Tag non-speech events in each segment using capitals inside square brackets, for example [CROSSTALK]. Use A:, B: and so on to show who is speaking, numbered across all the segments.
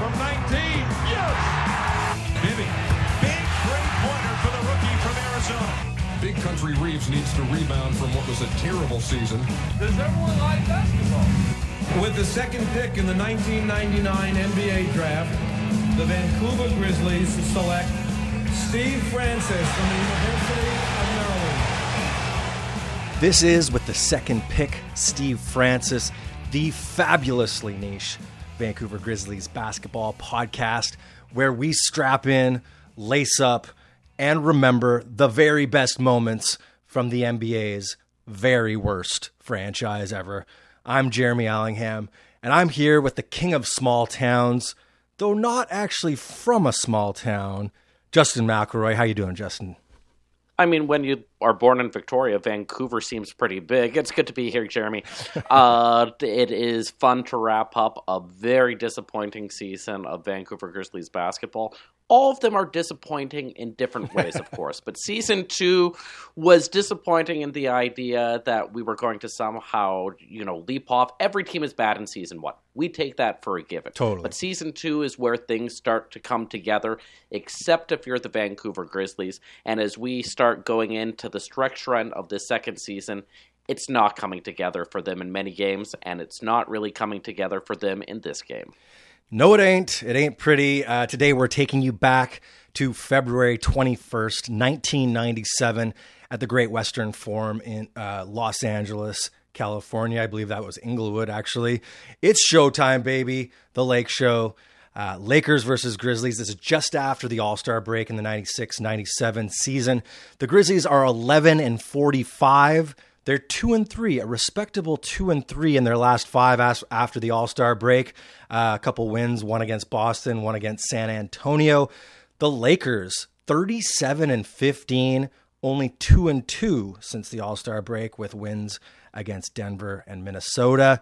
A: from 19. Yes! Bibby, big three-pointer for the rookie from Arizona.
B: Big Country Reeves needs to rebound from what was a terrible season.
A: Does everyone like basketball?
C: With the second pick in the 1999 NBA draft, the Vancouver Grizzlies select Steve Francis from the University of Maryland.
D: This is with the second pick, Steve Francis, the fabulously niche Vancouver Grizzlies basketball podcast, where we strap in, lace up, and remember the very best moments from the NBA's very worst franchise ever. I'm Jeremy Allingham, and I'm here with the king of small towns, though not actually from a small town, Justin McElroy. How you doing, Justin?
E: I mean, when you are born in Victoria, Vancouver seems pretty big. It's good to be here, Jeremy. [LAUGHS] uh, it is fun to wrap up a very disappointing season of Vancouver Grizzlies basketball. All of them are disappointing in different ways, of [LAUGHS] course. But season two was disappointing in the idea that we were going to somehow, you know, leap off. Every team is bad in season one. We take that for a given.
D: Totally.
E: But season two is where things start to come together, except if you're the Vancouver Grizzlies. And as we start going into the stretch run of the second season, it's not coming together for them in many games, and it's not really coming together for them in this game.
D: No, it ain't. It ain't pretty. Uh, today, we're taking you back to February 21st, 1997, at the Great Western Forum in uh, Los Angeles, California. I believe that was Inglewood, actually. It's showtime, baby. The Lake Show. Uh, Lakers versus Grizzlies. This is just after the All Star break in the 96 97 season. The Grizzlies are 11 and 45. They're two and three, a respectable two and three in their last five as- after the All Star break. Uh, a couple wins, one against Boston, one against San Antonio. The Lakers, 37 and 15, only two and two since the All Star break, with wins against Denver and Minnesota.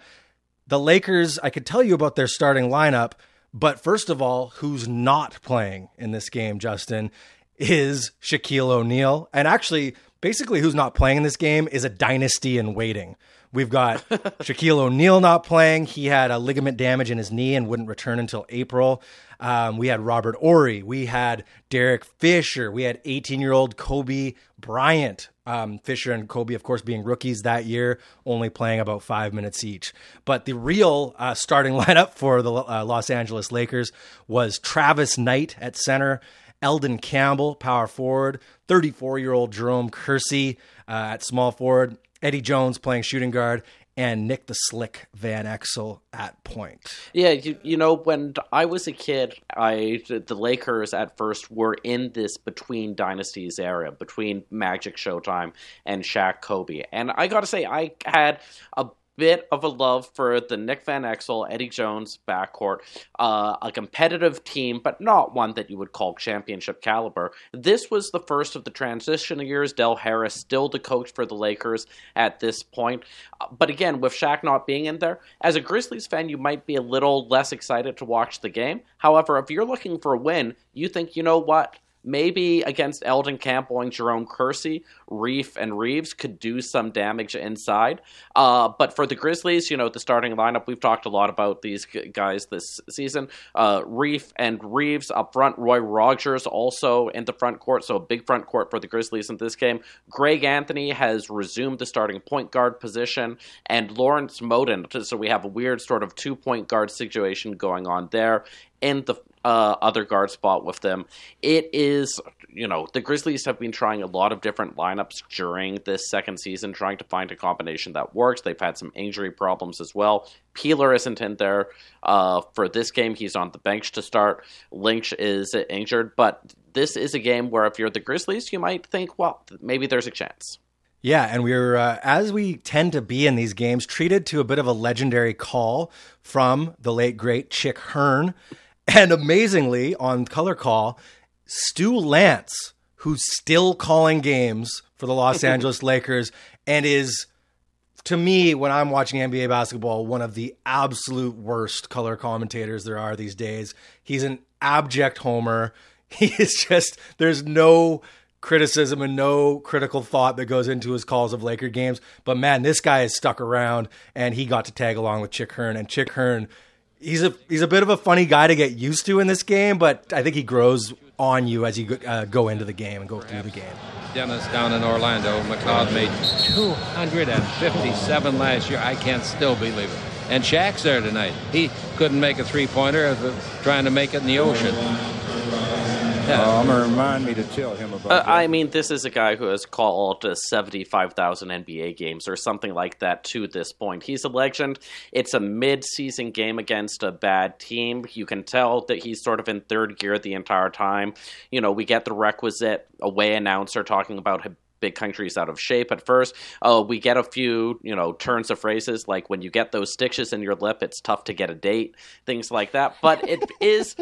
D: The Lakers, I could tell you about their starting lineup, but first of all, who's not playing in this game, Justin, is Shaquille O'Neal. And actually, basically, who's not playing in this game is a dynasty in waiting. We've got [LAUGHS] Shaquille O'Neal not playing. He had a ligament damage in his knee and wouldn't return until April. Um, we had Robert Horry. We had Derek Fisher. We had 18 year old Kobe Bryant. Um, Fisher and Kobe, of course, being rookies that year, only playing about five minutes each. But the real uh, starting [LAUGHS] lineup for the uh, Los Angeles Lakers was Travis Knight at center, Elden Campbell, power forward, 34 year old Jerome Kersey uh, at small forward, Eddie Jones playing shooting guard, and Nick the Slick Van Exel at point.
E: Yeah, you, you know, when I was a kid, I the Lakers at first were in this between dynasties era, between Magic Showtime and Shaq Kobe. And I got to say, I had a bit of a love for the Nick Van Exel, Eddie Jones backcourt, uh, a competitive team, but not one that you would call championship caliber. This was the first of the transition years. Del Harris still the coach for the Lakers at this point. Uh, but again, with Shaq not being in there, as a Grizzlies fan, you might be a little less excited to watch the game. However, if you're looking for a win, you think, you know what? Maybe against Elden Campbell and Jerome Kersey, Reef and Reeves could do some damage inside. Uh, but for the Grizzlies, you know, the starting lineup, we've talked a lot about these guys this season. Uh, Reef and Reeves up front, Roy Rogers also in the front court, so a big front court for the Grizzlies in this game. Greg Anthony has resumed the starting point guard position, and Lawrence Moten. So we have a weird sort of two point guard situation going on there in the uh, other guard spot with them. It is, you know, the Grizzlies have been trying a lot of different lineups during this second season, trying to find a combination that works. They've had some injury problems as well. Peeler isn't in there uh, for this game. He's on the bench to start. Lynch is injured, but this is a game where if you're the Grizzlies, you might think, well, maybe there's a chance.
D: Yeah, and we are uh, as we tend to be in these games, treated to a bit of a legendary call from the late great Chick Hearn. And amazingly, on color call, Stu Lantz, who's still calling games for the Los [LAUGHS] Angeles Lakers and is, to me, when I'm watching NBA basketball, one of the absolute worst color commentators there are these days. He's an abject homer. [LAUGHS] He is just, there's no criticism and no critical thought that goes into his calls of Laker games. But man, this guy is stuck around and he got to tag along with Chick Hearn. And Chick Hearn he's a he's a bit of a funny guy to get used to in this game, but I think he grows on you as you go, uh, go into the game and go through the game.
F: Dennis down in Orlando, McLeod made 257 last year. I can't still believe it. And Shaq's there tonight. He couldn't make a three-pointer trying to make it in the ocean.
G: Yeah. Uh, I'm going to remind me to tell him about
E: uh, I mean, this is a guy who has called uh, 75,000 NBA games or something like that to this point. He's a legend. It's a mid-season game against a bad team. You can tell that he's sort of in third gear the entire time. You know, we get the requisite away announcer talking about big countries out of shape at first. Uh, we get a few, you know, turns of phrases like when you get those stitches in your lip, it's tough to get a date, things like that. But it [LAUGHS] is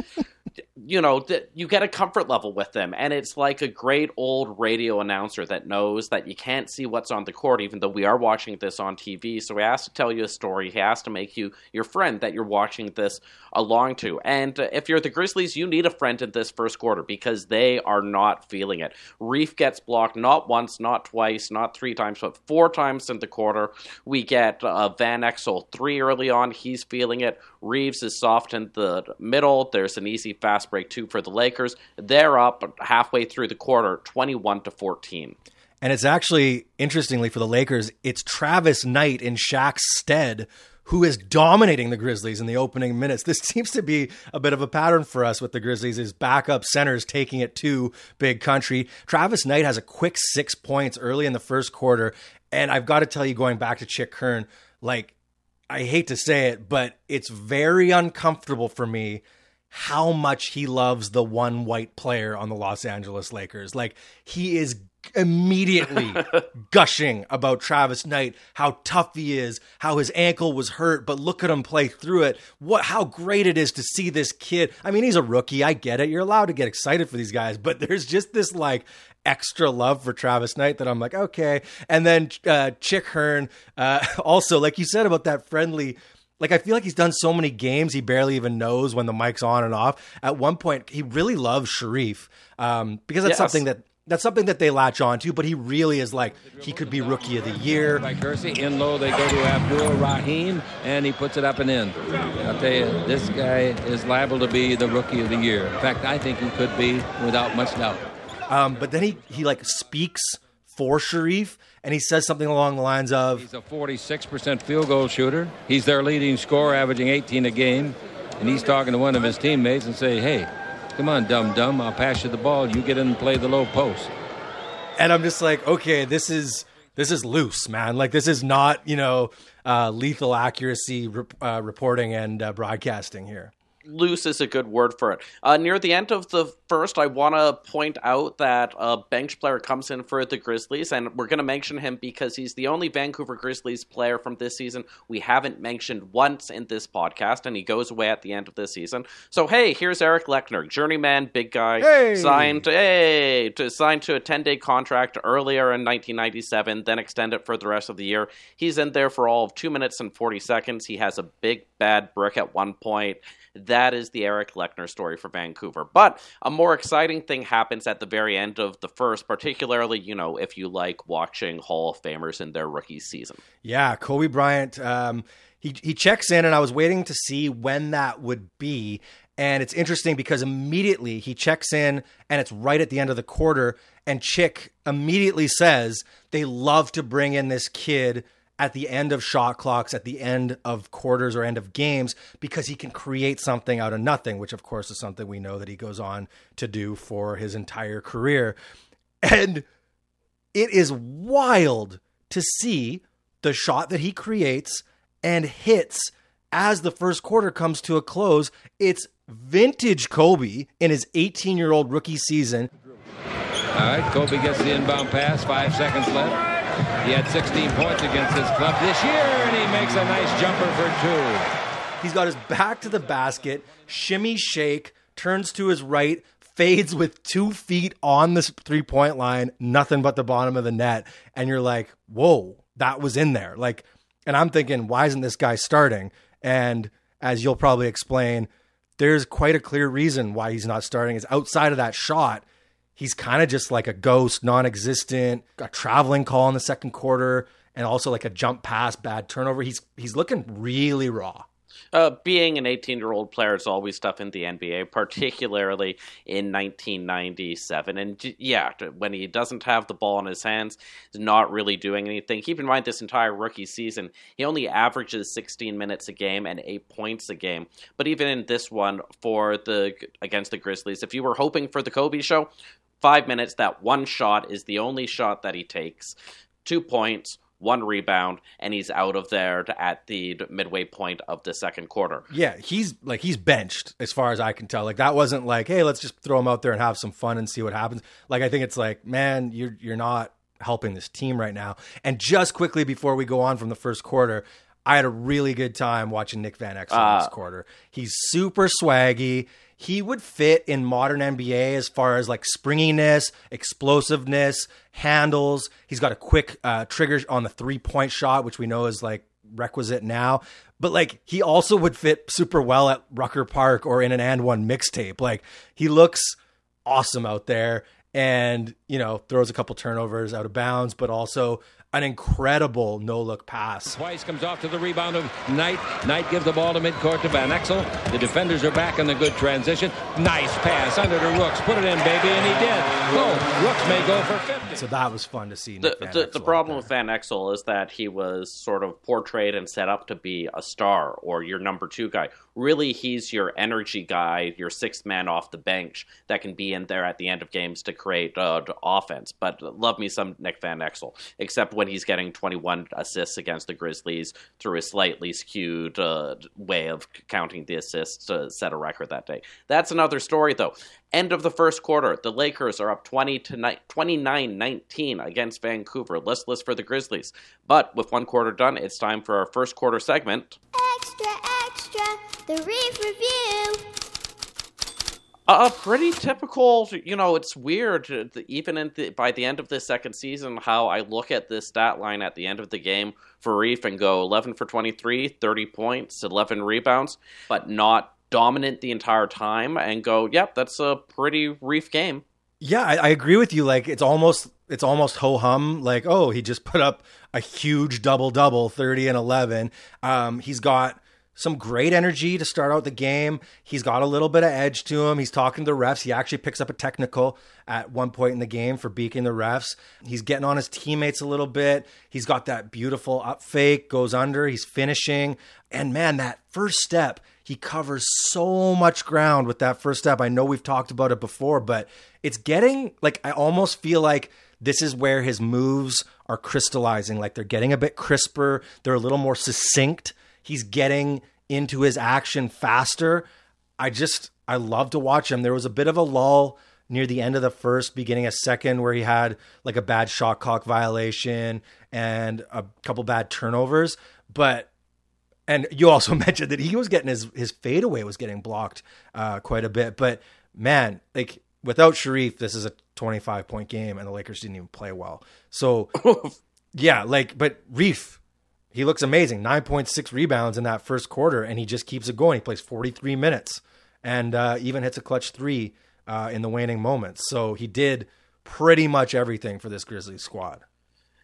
E: you know, that you get a comfort level with them. And it's like a great old radio announcer that knows that you can't see what's on the court, even though we are watching this on TV. So he has to tell you a story. He has to make you your friend that you're watching this along to. And uh, if you're the Grizzlies, you need a friend in this first quarter because they are not feeling it. Reef gets blocked not once, not twice, not three times, but four times in the quarter. We get uh, Van Exel three early on. He's feeling it. Reeves is soft in the middle. There's an easy fast break two for the Lakers. They're up halfway through the quarter, 21 to 14.
D: And it's actually interestingly for the Lakers, it's Travis Knight in Shaq's stead who is dominating the Grizzlies in the opening minutes. This [LAUGHS] seems to be a bit of a pattern for us with the Grizzlies is backup centers taking it to big country. Travis Knight has a quick 6 points early in the first quarter and I've got to tell you going back to Chick Hearn, like I hate to say it, but it's very uncomfortable for me how much he loves the one white player on the Los Angeles Lakers. Like he is immediately gushing about Travis Knight, how tough he is, how his ankle was hurt, but look at him play through it. What how great it is to see this kid. I mean, he's a rookie. I get it. You're allowed to get excited for these guys, but there's just this like extra love for Travis Knight that I'm like, okay. And then uh, Chick Hearn, uh, [LAUGHS] also, like you said about that friendly like I feel like he's done so many games he barely even knows when the mic's on and off. At one point, he really loves Shareef um, because that's yes. something that that's something that they latch on to. But he really is like he could be rookie of the year.
F: By Kersey in low, they go to Abdul Rahim, and he puts it up and in. I'll tell you, this guy is liable to be the rookie of the year. In fact, I think he could be without much doubt.
D: Um, but then he he like speaks for Shareef, and he says something along the lines of
F: He's a 46% field goal shooter. He's their leading scorer, averaging 18 a game. And he's talking to one of his teammates and say, hey, come on, dumb dumb, I'll pass you the ball. You get in and play the low post.
D: And I'm just like, okay, this is this is loose, man. Like this is not, you know, uh, lethal accuracy uh, reporting and uh, broadcasting here
E: loose is a good word for it. Uh, near the end of the first, I want to point out that a bench player comes in for the Grizzlies, and we're going to mention him because he's the only Vancouver Grizzlies player from this season we haven't mentioned once in this podcast, and he goes away at the end of this season. So, hey, here's Eric Leckner, journeyman, big guy,
D: hey.
E: signed to, hey, to signed to a 10 day contract earlier in 1997, then extended for the rest of the year. He's in there for all of two minutes and 40 seconds. He has a big bad brick at one point. That is the Eric Leckner story for Vancouver. But a more exciting thing happens at the very end of the first, particularly, you know, if you like watching Hall of Famers in their rookie season.
D: Yeah, Kobe Bryant. Um, he, he checks in, and I was waiting to see when that would be. And it's interesting because immediately he checks in, and it's right at the end of the quarter. And Chick immediately says they love to bring in this kid at the end of shot clocks, at the end of quarters or end of games, because he can create something out of nothing, which of course is something we know that he goes on to do for his entire career. And it is wild to see the shot that he creates and hits as the first quarter comes to a close. It's vintage Kobe in his 18 year old rookie season.
F: All right, Kobe gets the inbound pass, five seconds left. He had 16 points against his club this year, and he makes a nice jumper for two.
D: He's got his back to the basket, shimmy shake, turns to his right, fades with two feet on the three point line, nothing but the bottom of the net. And you're like, whoa, that was in there. Like, and I'm thinking, why isn't this guy starting? And as you'll probably explain, there's quite a clear reason why he's not starting. Is outside of that shot, he's kind of just like a ghost, non-existent, a traveling call in the second quarter, and also like a jump pass, bad turnover. He's he's looking really raw.
E: Uh, being an 18 year old player is always tough in the NBA, particularly in 1997. And yeah, when he doesn't have the ball in his hands, he's not really doing anything. Keep in mind, this entire rookie season, he only averages 16 minutes a game and eight points a game. But even in this one for the against the Grizzlies, if you were hoping for the Kobe show, five minutes, that one shot is the only shot that he takes. Two points, one rebound, and he's out of there at the midway point of the second quarter.
D: Yeah, he's like he's benched as far as I can tell. Like that wasn't like, hey, let's just throw him out there and have some fun and see what happens. Like I think it's like, man, you're you're not helping this team right now. And just quickly before we go on from the first quarter, I had a really good time watching Nick Van Exel uh, this quarter. He's super swaggy he would fit in modern NBA as far as like springiness, explosiveness, handles. He's got a quick uh, trigger on the three point shot, which we know is like requisite now. But like he also would fit super well at Rucker Park or in an and one mixtape. Like he looks awesome out there and you know throws a couple turnovers out of bounds, but also an incredible no look pass.
F: Twice comes off to the rebound of Knight. Knight gives the ball to midcourt to Van Exel. The defenders are back in the good transition. Nice pass under to Rooks. Put it in, baby, and he did. Go. Rooks may go for 50.
D: So that was fun to see.
E: The, the, the, problem with Van Exel is that he was sort of portrayed and set up to be a star or your number two guy. Really, he's your energy guy, your sixth man off the bench that can be in there at the end of games to create uh, offense. But love me some Nick Van Exel, except when he's getting 21 assists against the Grizzlies through a slightly skewed uh, way of counting the assists to set a record that day. That's another story, though. End of the first quarter, the Lakers are up 20 to 29-19 against Vancouver, listless for the Grizzlies. But with one quarter done, it's time for our first quarter segment. Extra, extra, the Reef Review. A pretty typical, you know, it's weird, uh, even in the, by the end of the second season, how I look at this stat line at the end of the game for Reef and go 11 for 23, 30 points, 11 rebounds, but not dominant the entire time and go, yep, that's a pretty Reef game.
D: Yeah, I, I agree with you. Like it's almost it's almost ho hum. Like oh, he just put up a huge double double, thirty and eleven. Um, he's got some great energy to start out the game. He's got a little bit of edge to him. He's talking to the refs. He actually picks up a technical at one point in the game for beaking the refs. He's getting on his teammates a little bit. He's got that beautiful up fake, goes under, he's finishing. And man, that first step, he covers so much ground with that first step. I know we've talked about it before, but it's getting like I almost feel like this is where his moves are crystallizing. Like they're getting a bit crisper, they're a little more succinct He's getting into his action faster. I just I love to watch him. There was a bit of a lull near the end of the first, beginning a second, where he had like a bad shot clock violation and a couple bad turnovers. But and you also [LAUGHS] mentioned that he was getting his his fadeaway was getting blocked uh, quite a bit. But man, like without Shareef, this is a 25 point game, and the Lakers didn't even play well. So [LAUGHS] yeah, like but Reef he looks amazing. 9.6 rebounds in that first quarter, and he just keeps it going. He plays 43 minutes and uh, even hits a clutch three uh, in the waning moments. So he did pretty much everything for this Grizzlies squad.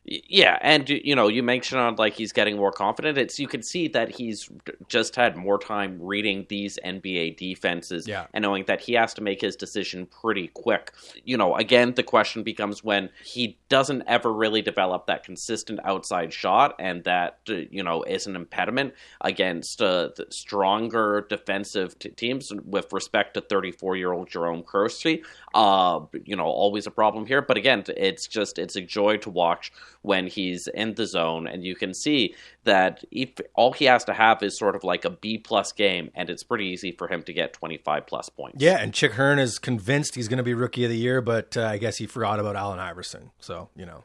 E: Yeah, and you know, you mentioned on like he's getting more confident. It's you can see that he's just had more time reading these NBA defenses
D: yeah.
E: and knowing that he has to make his decision pretty quick. You know, again, the question becomes when he doesn't ever really develop that consistent outside shot, and that you know is an impediment against uh, stronger defensive t- teams. With respect to 34 year old Jerome Kersey, uh, you know, always a problem here. But again, it's just it's a joy to watch when he's in the zone, and you can see that if all he has to have is sort of like a B plus game, and it's pretty easy for him to get 25 plus points.
D: Yeah, and Chick Hearn is convinced he's going to be rookie of the year, but uh, I guess he forgot about Allen Iverson. So you know.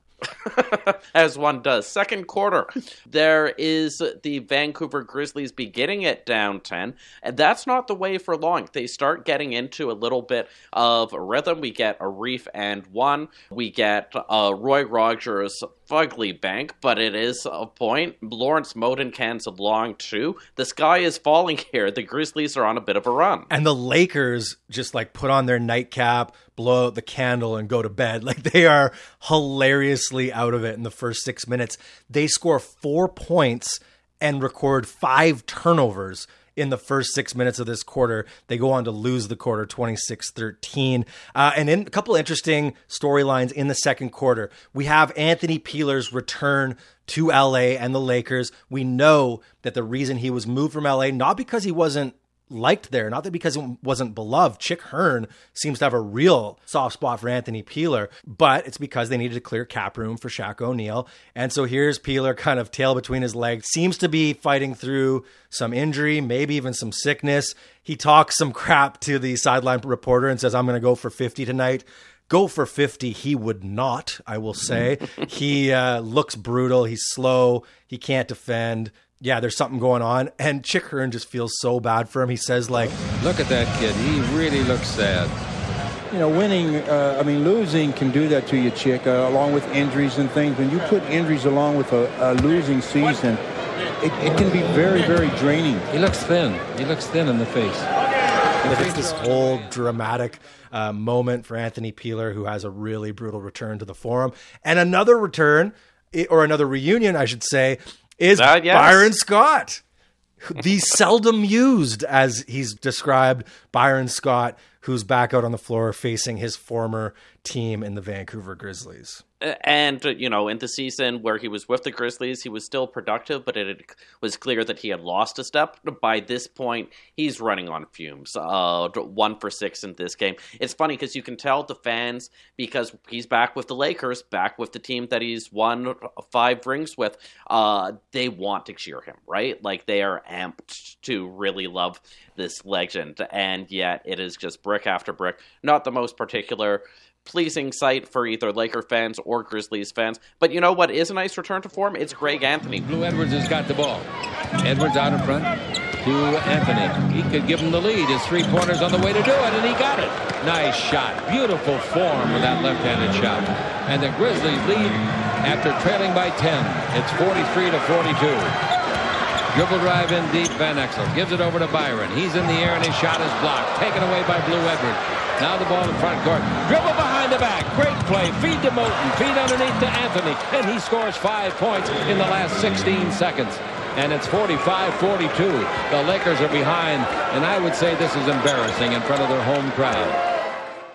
D: [LAUGHS]
E: As one does. Second quarter, there is the Vancouver Grizzlies beginning at down 10, and that's not the way for long. They start getting into a little bit of rhythm. We get a reef and one. We get a Roy Rogers fugly bank, but it is a point. Lawrence a long two. The sky is falling [LAUGHS] here. The Grizzlies are on a bit of a run.
D: And the Lakers just like put on their nightcap, blow out the candle, and go to bed. [LAUGHS] Like they are hilariously out of it in the first six minutes. They score four points and record five turnovers in the first six minutes of this quarter. They go on to lose the quarter 26 13. Uh, and in a couple interesting storylines in the second quarter, we have Anthony Peeler's return to LA and the Lakers. We know that the reason he was moved from LA, not because he wasn't liked there. Not that because it wasn't beloved. Chick Hearn seems to have a real soft spot for Anthony Peeler, but it's because they needed to clear cap room for Shaq O'Neal. And so here's Peeler kind of tail between his legs, seems to be fighting through some injury, maybe even some sickness. He talks some crap to the sideline reporter and says, I'm going to go for 50 tonight go for 50 he would not i will say [LAUGHS] he uh, looks brutal he's slow he can't defend yeah, there's something going on. And Chick Hearn just feels so bad for him. He says, like,
F: look at that kid. He really looks sad.
G: You know, winning, uh, I mean, losing can do that to you, Chick, uh, along with injuries and things. When you put injuries along with a, a losing season, it, it, can be very, very draining.
F: He looks thin. He looks thin in the face.
D: It's this whole dramatic uh, moment for Anthony Peeler, who has a really brutal return to the forum. And another return, or another reunion, I should say, is uh, yes. Byron Scott. the seldom used, as he's described, Byron Scott, who's back out on the floor facing his former team in the Vancouver Grizzlies
E: and you know in the season where he was with the grizzlies he was still productive but it was clear that he had lost a step. By this point he's running on fumes uh, one for six in this game. It's funny because you can tell the fans because he's back with the lakers back with the team that he's won five rings with uh, they want to cheer him right? Like they are amped to really love this legend. And yet it is just brick after brick. Not the most particular pleasing sight for either Laker fans or Grizzlies fans. But you know what is a nice return to form? It's Greg Anthony.
F: Blue Edwards has got the ball. Edwards out in front to Anthony. He could give him the lead. His three pointers on the way to do it, and he got it. Nice shot. Beautiful form with that left handed shot. And the Grizzlies lead after trailing by 10. It's 43 to 42. Dribble drive in deep. Van Exel gives it over to Byron. He's in the air and his shot is blocked. Taken away by Blue Edwards. Now the ball in front court. Dribble behind the back. Great play. Feed to Moten. Feed underneath to Anthony. And he scores five points in the last 16 seconds. And it's 45-42. The Lakers are behind. And I would say this is embarrassing in front of their home crowd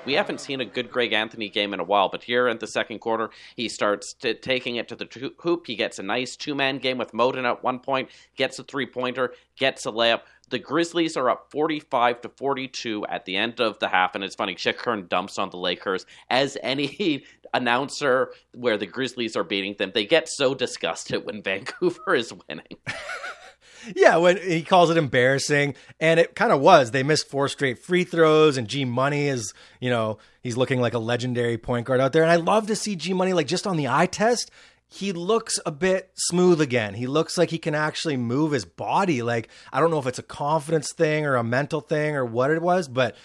E: we haven't seen a good Greg Anthony game in a while, but here in the second quarter, he starts t- taking it to the hoop. He gets a nice two man game with Moten at one point, gets a three pointer, gets a layup. The Grizzlies are up 45 to 42 at the end of the half, and it's funny. Chick Hearn dumps on the Lakers as any [LAUGHS] announcer where the Grizzlies are beating them. They get so disgusted when [LAUGHS] Vancouver is winning. [LAUGHS]
D: yeah, when he calls it embarrassing, and it kind of was. They missed four straight free throws, and G Money is, you know, he's looking like a legendary point guard out there. And I love to see G Money like just on the eye test. He looks a bit smooth again. He looks like he can actually move his body. Like I don't know if it's a confidence thing or a mental thing or what it was, but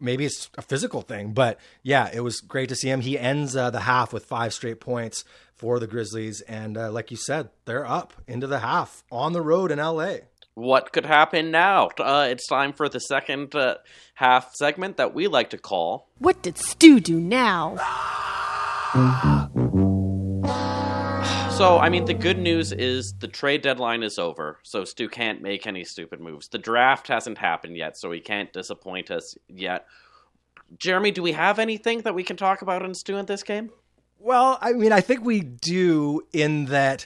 D: maybe it's a physical thing. But yeah, it was great to see him. He ends uh, the half with five straight points for the Grizzlies. And uh, like you said, they're up into the half on the road in LA.
E: What could happen now? Uh, it's time for the second uh, half segment that we like to call.
H: What did Stu do now? [LAUGHS]
E: So, I mean, the good news is the trade deadline is over, so Stu can't make any stupid moves. The draft hasn't happened yet, so he can't disappoint us yet. Jeremy, do we have anything that we can talk about in Stu in this game?
D: Well, I mean, I think we do in that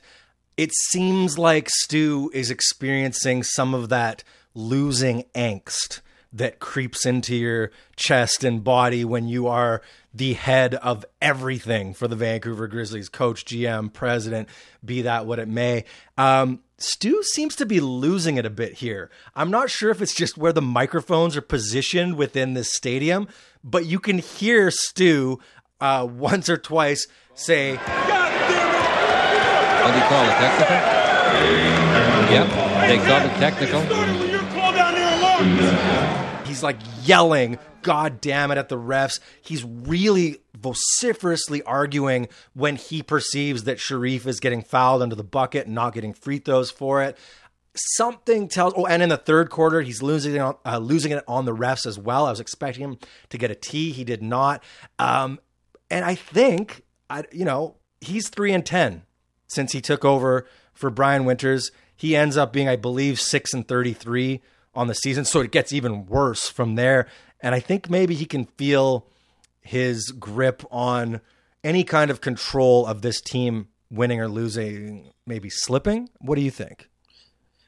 D: it seems like Stu is experiencing some of that losing angst that creeps into your chest and body when you are the head of everything for the Vancouver Grizzlies, coach, GM, president, be that what it may. Um, Stu seems to be losing it a bit here. I'm not sure if it's just where the microphones are positioned within this stadium, but you can hear Stu uh, [LAUGHS] once or twice say, God
F: What do you call it? Technical? Yep, they call it technical.
D: He's like yelling, God damn it, at the refs. He's really vociferously arguing when he perceives that Shareef is getting fouled under the bucket and not getting free throws for it something tells. Oh, and in the third quarter, he's losing it on, uh, losing it on the refs as well. I was expecting him to get a T, he did not. Um, and I think, I, you know, he's three and ten since he took over for Brian Winters. He ends up being, I believe, six and thirty-three on the season, so it gets even worse from there. And I think maybe he can feel his grip on any kind of control of this team winning or losing, maybe slipping. What do you think?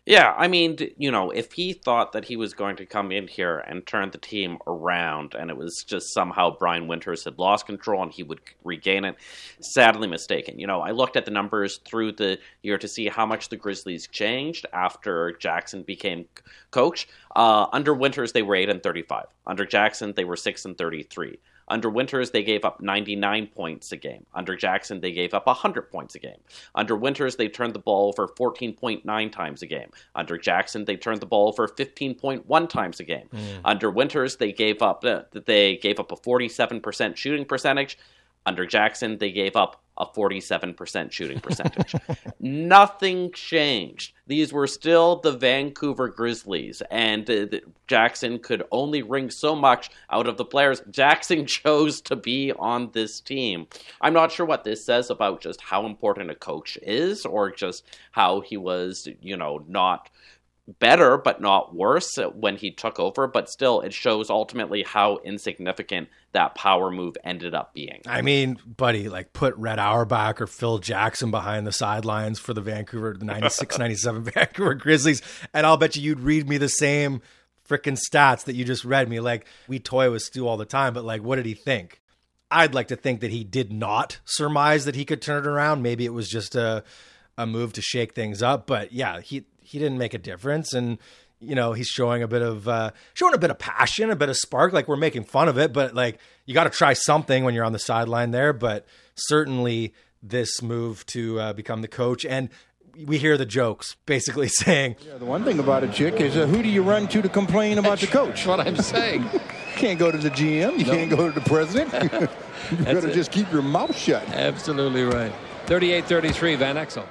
E: Yeah, I mean, you know, if he thought that he was going to come in here and turn the team around and it was just somehow Brian Winters had lost control and he would regain it, sadly mistaken. You know, I looked at the numbers through the year to see how much the Grizzlies changed after Jackson became coach. Uh, under Winters, they were 8 and 35. Under Jackson, they were 6 and 33. Under Winters, they gave up 99 points a game. Under Jackson, they gave up 100 points a game. Under Winters, they turned the ball over 14.9 times a game. Under Jackson, they turned the ball over 15.1 times a game. Mm. Under Winters, they gave up uh, they gave up a 47% shooting percentage. Under Jackson, they gave up a 47% shooting percentage. [LAUGHS] Nothing changed. These were still the Vancouver Grizzlies, and uh, Jackson could only wring so much out of the players. Jackson [LAUGHS] chose to be on this team. I'm not sure what this says about just how important a coach is, or just how he was, you know, not better but not worse uh, when he took over but still it shows ultimately how insignificant that power move ended up being.
D: I mean buddy like put red auerbach or phil jackson behind the sidelines for the vancouver the 96 [LAUGHS] 97 vancouver grizzlies and i'll bet you you'd read me the same freaking stats that you just read me. Like we toy with stu all the time but like what did he think? I'd like to think that he did not surmise that he could turn it around. Maybe it was just a a move to shake things up but yeah he he didn't make a difference. And you know he's showing a bit of uh, showing a bit of passion a bit of spark like we're making fun of it but like you got to try something when you're on the sideline there. But certainly this move to uh, become the coach and we hear the jokes basically [LAUGHS] saying
G: yeah, the one thing about a chick is uh, who do you run to to complain about the coach?
F: That's what i'm saying.
G: You [LAUGHS] can't go to the gm you nope. can't go to the president. [LAUGHS] You better just keep your mouth shut.
F: Absolutely right. 38-33 van exel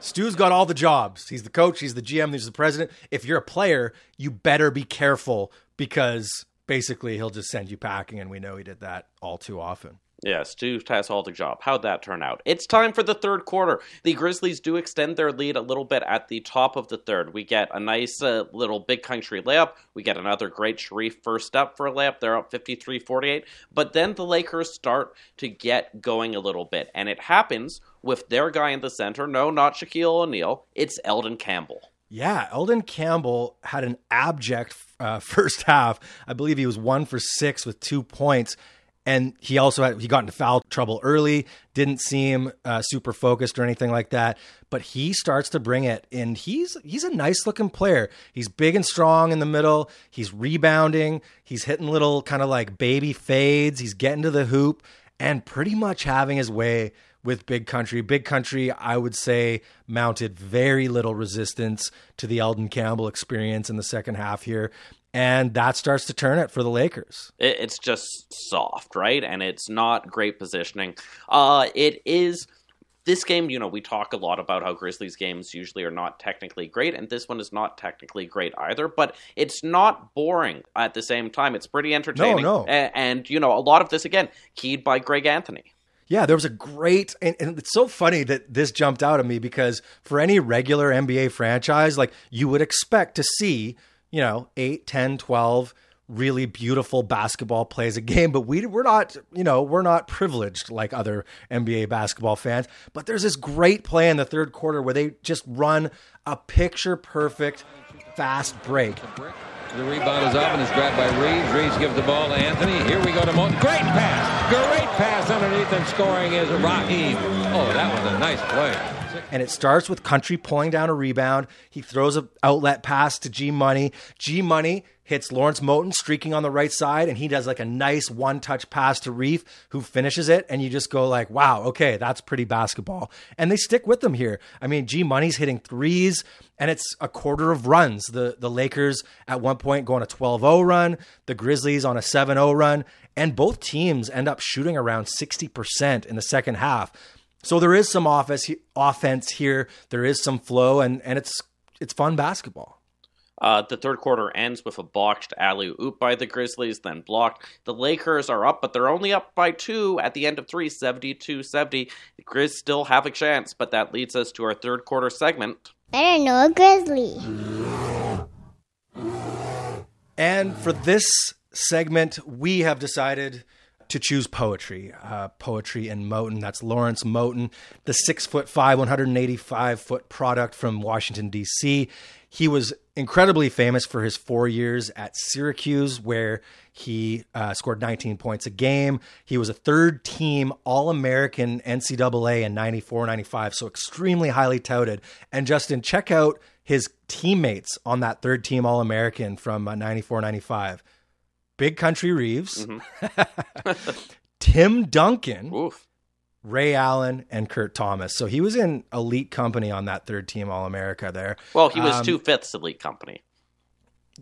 D: Stu's got all the jobs. He's the coach, he's the GM, he's the president. If you're a player, you better be careful because basically he'll just send you packing, and we know he did that all too often.
E: Stu has all the job. How'd that turn out? It's time for the third quarter. The Grizzlies do extend their lead a little bit at the top of the third. We get a nice uh, little big country layup. We get another great Shareef first up for a layup. They're up 53 48. But then the Lakers start to get going a little bit. And it happens with their guy in the center. No, not Shaquille O'Neal. It's Elden Campbell.
D: Yeah, Elden Campbell had an abject uh, [LAUGHS] first half. I believe he was one for six with two points and he also had he got into foul trouble early didn't seem uh, super focused or anything like that. But he starts to bring it and he's he's a nice looking player. He's big and strong in the middle. He's rebounding. He's hitting little kind of like baby fades. He's getting to the hoop and pretty much having his way with big country. Big country i would say mounted very little resistance to the elden campbell experience in the second half here and that starts to turn it for the Lakers.
E: It's just soft, right? And it's not great positioning. Uh, it is this game, you know, we talk a lot about how Grizzlies games usually are not technically great, and this one is not technically great either, but it's not boring at the same time. It's pretty entertaining.
D: No, no.
E: And, and you know, a lot of this, again, keyed by Greg Anthony.
D: Yeah, there was a great, and, and, it's so funny that this jumped out at me because for any regular NBA franchise, like you would expect to see you know, 8, 10, 12 really beautiful basketball plays a game, but we we're not, you know, we're not privileged like other NBA basketball fans. But there's this great play in the third quarter where they just run a picture perfect fast break.
F: The rebound is up and is grabbed by Reeves. Reeves gives the ball to Anthony. Here we go to. Great pass. Great pass underneath and scoring is Raheem. Oh, that was a nice play
D: and it starts with Country pulling down a rebound. He throws an outlet pass to G Money. G Money hits Lawrence Moten streaking on the right side, and he does like a nice one touch pass to Reef, who finishes it. And you just go like, wow, okay, that's pretty basketball. And they stick with them here. I mean, G Money's hitting threes, and it's a quarter of runs. The the Lakers at one point go on a 12-0 run, the Grizzlies on a 7-0 run, and both teams end up shooting around 60% in the second half. So there is some offense offense here. There is some flow, and and it's it's fun basketball.
E: Uh, the third quarter ends with a botched alley oop by the Grizzlies, then blocked. The Lakers are up, but they're only up by two at the end of three, 72 70. The Grizz still have a chance, but that leads us to our third quarter segment.
I: Better know a grizzly.
D: And for this segment, we have decided to choose poetry. Uh, poetry in Moten. That's Lawrence Moten, the six foot five, 185 foot product from Washington, D.C. He was incredibly famous for his four years at Syracuse, where he uh, scored 19 points a game. He was a third team All American NCAA in 94 95, so extremely highly touted. And Justin, check out his teammates on that third team All American from uh, 94 95. Big Country Reeves, [LAUGHS] Tim Duncan,
E: Oof.
D: Ray Allen, and Kurt Thomas. So he was in elite company on that third team All America there.
E: Well, he was
D: Um,
E: two fifths elite company.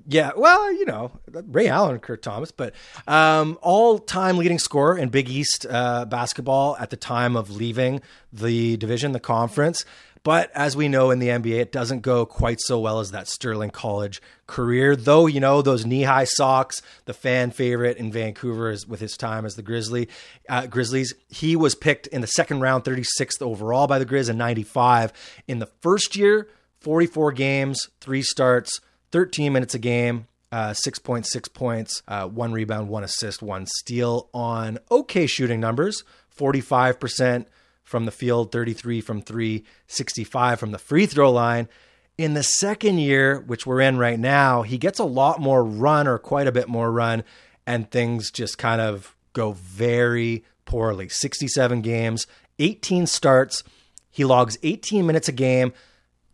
D: Yeah, well, you know, Ray Allen and Kurt Thomas, but um, all time leading scorer in Big East uh, basketball at the time of leaving the division, the conference. But as we know in the NBA, it doesn't go quite so well as that Sterling College career. Though, you know, those knee high socks, the fan favorite in Vancouver is with his time as the Grizzly, uh, Grizzlies. He was picked in the second round, 36th overall by the Grizz in 95. In the first year, 44 games, three starts, 13 minutes a game, uh, 6.6 points, uh, one rebound, one assist, one steal on okay shooting numbers 45% from the field, 33 from three, 65 from the free throw line. In the second year, which we're in right now, he gets a lot more run or quite a bit more run, and things just kind of go very poorly. 67 games, 18 starts. He logs 18 minutes a game,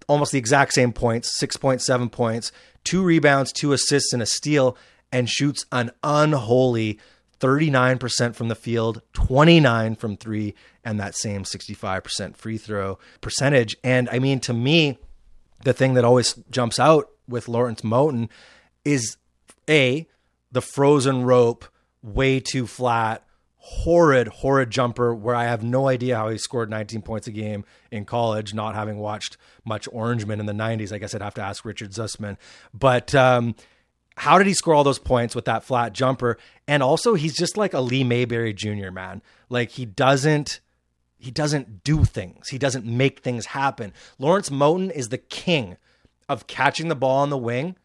D: almost the exact same points 6.7 points, two rebounds, two assists, and a steal, and shoots an unholy 39% from the field, 29 from three, and that same 65% free throw percentage. And I mean, to me, the thing that always jumps out with Lawrence Moten is A, the frozen rope, way too flat, horrid, horrid jumper where I have no idea how he scored 19 points a game in college, not having watched much Orangeman in the 90s. I guess I'd have to ask Richard Zussman. But um, how did he score all those points with that flat jumper? And also, he's just like a Lee Mayberry Jr. man. Like he doesn't he doesn't do things. He doesn't make things happen. Lawrence Moten is the king of catching the ball on the wing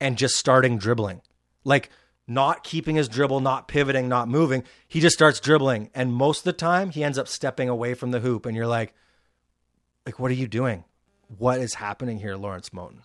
D: and just starting dribbling. Like not keeping his dribble, not pivoting, not moving. He just starts dribbling and most of the time he ends up stepping away from the hoop and you're like like what are you doing? What is happening here, Lawrence Moten?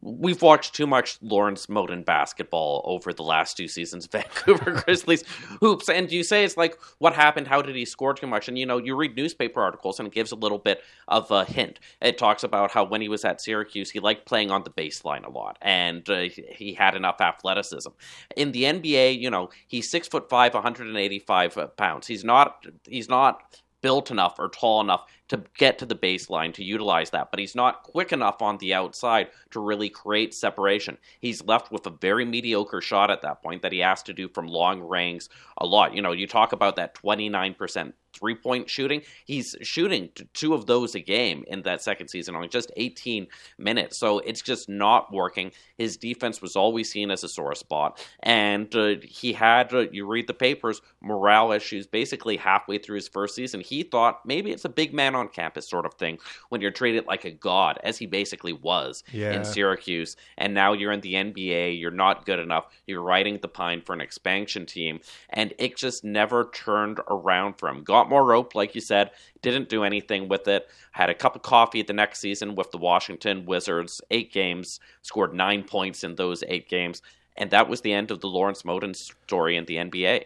E: We've watched too much Lawrence Moten basketball over the last two seasons [LAUGHS] Vancouver Grizzlies hoops. And you say it's like, what happened? How did he score too much? And you know, you read newspaper articles and it gives a little bit of a hint. It talks about how when he was at Syracuse, he liked playing on the baseline a lot and uh, he had enough athleticism. In the NBA, you know, he's six foot five, 185 pounds. He's not, he's not built enough or tall enough to get to the baseline to utilize that, but he's not quick enough on the outside to really create separation. He's left with a very mediocre shot at that point that he has to do from long range a lot. You know, you talk about that 29% three point shooting. He's shooting two of those a game in that second season on just 18 minutes. So it's just not working. His defense was always seen as a sore spot. And uh, he had, uh, you read the papers, morale issues basically halfway through his first season. He thought maybe it's a big man on campus sort of thing when you're treated like a god, as he basically was
D: Yeah.
E: in Syracuse. And now you're in the NBA, you're not good enough, you're riding the pine for an expansion team. And it just never turned around for him. Got more rope, like you said, didn't do anything with it. Had a cup of coffee the next season with the Washington Wizards, eight games, scored nine points in those eight games. And that was the end of the Lawrence Moten story in the NBA.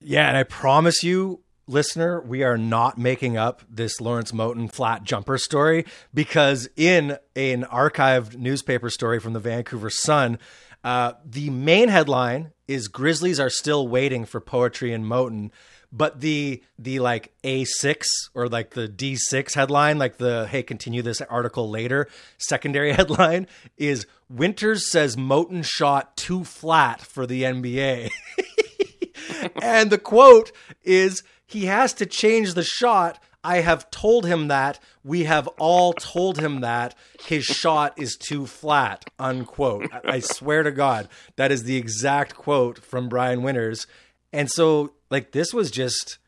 D: Yeah, and I promise you, listener, we are not making up this Lawrence Moten flat jumper story because in an archived newspaper story from the Vancouver Sun, uh, the main headline is Grizzlies are still waiting for poetry in Moten. But the the like A six or like the D six headline, like the hey, continue this article later, secondary [LAUGHS] headline is Winters says Moten shot too flat for the NBA. [LAUGHS] and the quote is he has to change the shot. I have told him that. We have all told him that his shot is too flat. Unquote. I, swear to God, that is the exact quote from Brian Winters. And so, like, this was just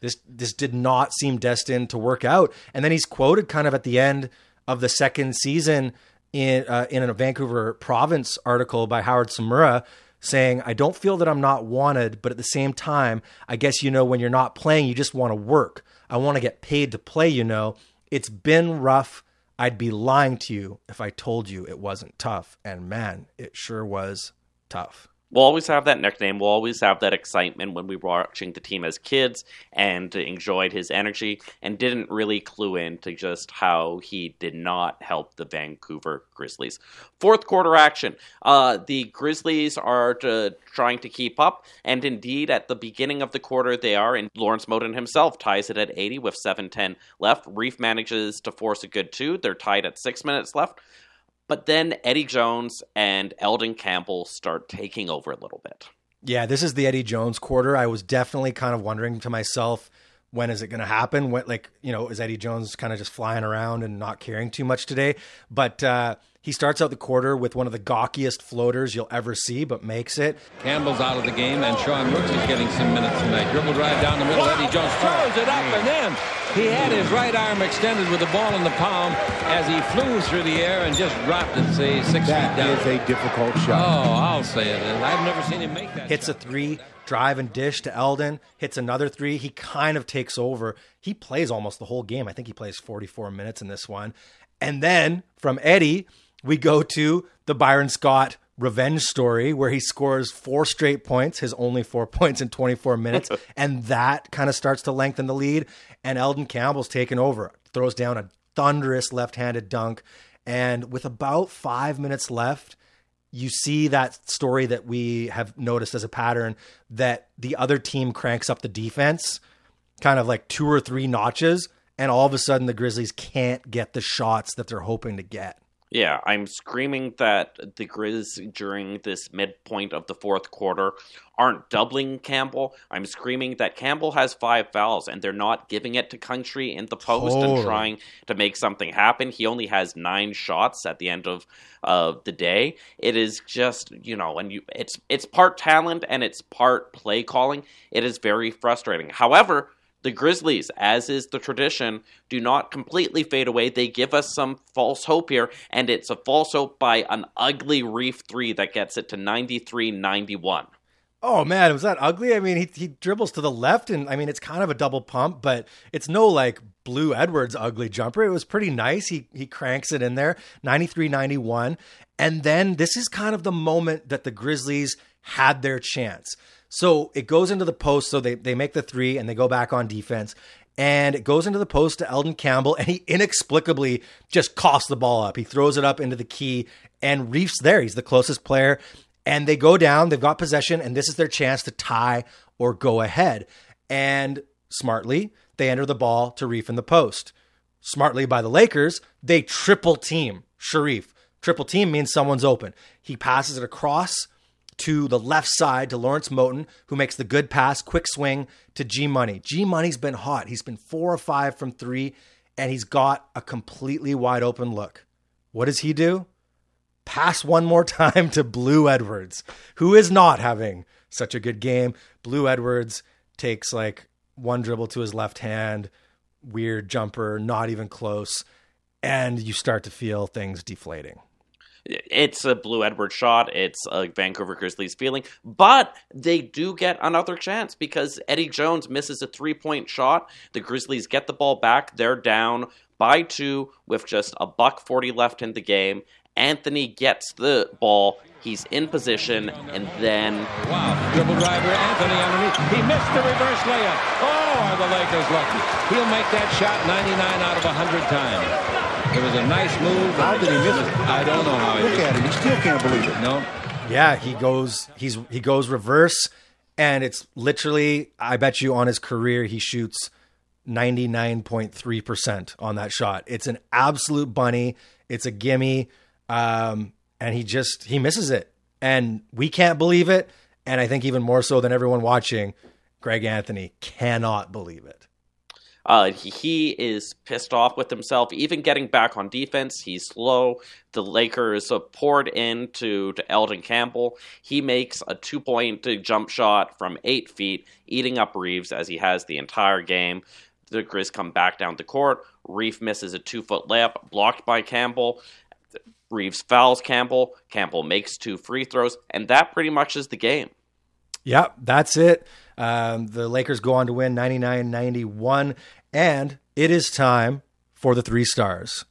D: this. This did not seem destined to work out. And then he's quoted kind of at the end of the second season in uh, in a Vancouver Province article by Howard Tsumura saying, I don't feel that I'm not wanted, but at the same time, I guess, you know, when you're not playing, you just want to work. I want to get paid to play, you know. It's been rough. I'd be lying to you if I told you it wasn't tough. And man, it sure was tough.
E: We'll always have that nickname. We'll always have that excitement when we were watching the team as kids and enjoyed his energy and didn't really clue in to just how he did not help the Vancouver Grizzlies. Fourth quarter action. Uh, the Grizzlies are to, trying to keep up, and indeed at the beginning of the quarter they are, and Lawrence Moten himself ties it at 80 with 7.10 left. Reef manages to force a good two. They're tied at six minutes left. But then Eddie Jones and Elden Campbell start taking over a little bit.
D: Yeah, this is the Eddie Jones quarter. I was definitely kind of wondering to myself, when is it going to happen? What, like, you know, is Eddie Jones kind of just flying around and not caring too much today? But uh, he starts out the quarter with one of the gawkiest floaters you'll ever see, but makes it.
F: Campbell's out of the game, and Sean Rooks is getting some minutes tonight. Dribble drive down the middle. Wow. Eddie Jones throws it up and in. He had his right arm extended with the ball in the palm as he flew through the air and just dropped it, say, six
G: that
F: feet down.
G: That is a difficult shot.
F: Oh, I'll say it. I've never seen him make that.
D: Hits
F: shot.
D: a three, drive and dish to Elden. Hits another three. He kind of takes over. He plays almost the whole game. I think he plays 44 minutes in this one. And then from Eddie, we go to the Byron Scott revenge story where he scores four straight points, his only four [LAUGHS] points in 24 minutes, [LAUGHS] and that kind of starts to lengthen the lead. And Elden Campbell's taken over, throws down a thunderous left handed dunk. And with about five minutes left, you see that story that we have noticed as a pattern that the other team cranks up the defense kind of like two or three notches. And all of a sudden, the Grizzlies can't get the shots that they're hoping to get.
E: Yeah, I'm screaming that the Grizz during this midpoint of the fourth quarter aren't doubling Campbell. I'm screaming that Campbell has five fouls and they're not giving it to Country in the post
D: Totally.
E: and trying to make something happen. He only has nine shots at the end of uh, the day. It is just you know, and you it's it's part talent and it's part play calling. It is very frustrating. However. The Grizzlies, as is the tradition, do not completely fade away. They give us some false hope here, and it's a false hope by an ugly Reef 3 that gets it to 93 91.
D: Oh man, was that ugly? I mean, he he dribbles to the left, and I mean, it's kind of a double pump, but it's no like Blue Edwards ugly jumper. It was pretty nice. He he cranks it in there, 93-91. and then this is kind of the moment that the Grizzlies had their chance. So it goes into the post, so they they make the three, and they go back on defense. And it goes into the post to Elden Campbell, and he inexplicably just coughs the ball up. He throws it up into the key, and Reef's there. He's the closest player and they go down, they've got possession, and this is their chance to tie or go ahead. And smartly, they enter the ball to Reef in the post. Smartly by the Lakers, they triple team Shareef. Triple team means someone's open. He passes it across to the left side to Lawrence Moten, who makes the good pass, quick swing to G Money. G Money's been hot. He's been four or five from three, and he's got a completely wide open look. What does he do? pass one more time to Blue Edwards, who is not having such a good game. Blue Edwards takes like one dribble to his left hand, weird jumper, not even close, and you start to feel things deflating.
E: It's a Blue Edward shot. It's a Vancouver Grizzlies feeling, but they do get another chance because Eddie Jones misses a three point shot. The Grizzlies get the ball back. They're down by two with just a buck 40 left in the game. Anthony gets the ball. He's in position, and then
F: Wow, dribble driver, Anthony underneath. He missed the reverse layup. Oh, are the Lakers lucky? He'll make that shot 99 out of 100 times. It was a nice move.
G: How did he miss it?
F: I don't know how he
G: Look at him. He still can't believe it.
F: it. No.
D: Yeah, he goes he's he goes reverse and it's literally I bet you on his career he shoots 99.3% on that shot. It's an absolute bunny. It's a gimme. Um, and he just he misses it. And we can't believe it. And I think even more so than everyone watching, Greg Anthony cannot believe it.
E: Uh, he, is pissed off with himself. Even getting back on defense, he's slow. The Lakers poured into to Elden Campbell. He makes a two point jump shot from eight feet, eating up Reeves as he has the entire game. The Grizz come back down the court. Reef misses a two foot layup, blocked by Campbell. Reeves fouls Campbell. Campbell makes two free throws, and that pretty much is the game.
D: Yep, that's it. Um, the Lakers go on to win 99 91, and it is time for the three stars.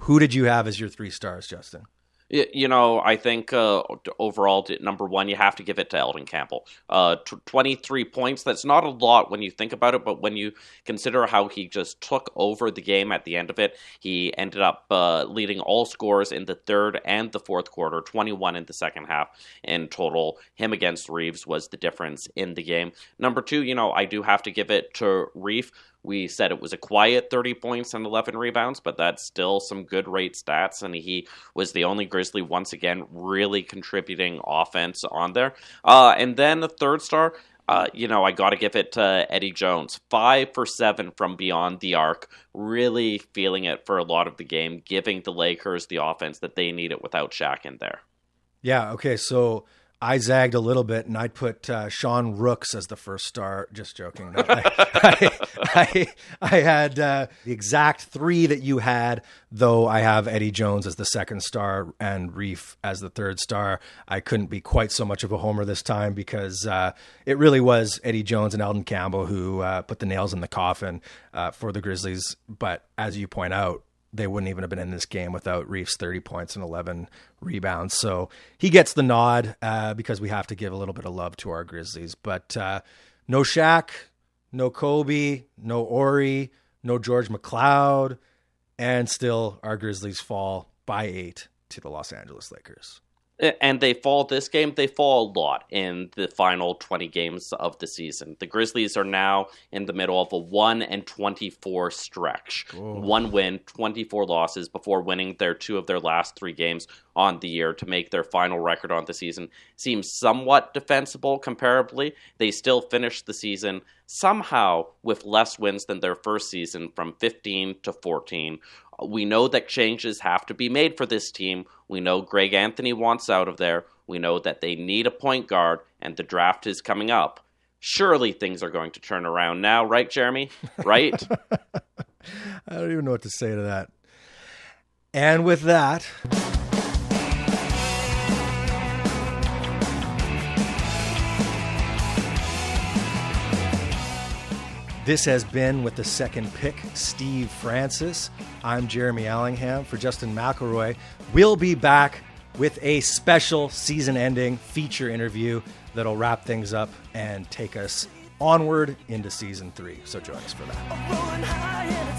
D: Who did you have as your three stars, Justin?
E: You know, I think uh, overall, number one, you have to give it to Elden Campbell. Uh, t- 23 points, that's not a lot when you think about it, but when you consider how he just took over the game at the end of it, he ended up uh, leading all scores in the third and the fourth quarter, 21 in the second half in total. Him against Reeves was the difference in the game. Number two, you know, I do have to give it to Reef we said it was a quiet 30 points and 11 rebounds, but that's still some good rate stats. And he was the only Grizzly once again really contributing offense on there. Uh, and then the third star, uh, you know, I got to give it to Eddie Jones. Five for seven from beyond the arc, really feeling it for a lot of the game, giving the Lakers the offense that they needed without Shaq in there.
D: Yeah. Okay. So I zagged a little bit and I'd put uh, Sean Rooks as the first star. Just joking. No, I, [LAUGHS] I, I, I, had uh, the exact three that you had, though I have Eddie Jones as the second star and Reef as the third star. I couldn't be quite so much of a homer this time because uh, it really was Eddie Jones and Elden Campbell who uh, put the nails in the coffin uh, for the Grizzlies. But as you point out, they wouldn't even have been in this game without Reef's 30 points and 11 rebounds. So he gets the nod uh, because we have to give a little bit of love to our Grizzlies. But uh, no Shaq, no Kobe, no Horry, no George McCloud, and still our Grizzlies fall by eight to the Los Angeles Lakers Eh,
E: and they fall this game they fall a lot in the final 20 games of the season. The grizzlies are now in the middle of a 1 and 24 stretch. Whoa. one win 24 losses before winning their two of their last three games on the year to make their final record on the season seems somewhat defensible comparably. They still finished the season somehow with less wins than their first season from 15 to 14 we know that changes have to be made for this team. We know Greg Anthony wants out of there. We know that they need a point guard, and the draft is coming up. Surely things are going to turn around now, right, Jeremy? [LAUGHS] Right?
D: I don't even know what to say to that. And with that. This has been with the second pick, Steve Francis. I'm Jeremy Allingham for Justin McElroy. We'll be back with a special season ending feature interview that'll wrap things up and take us onward into season three. So join us for that.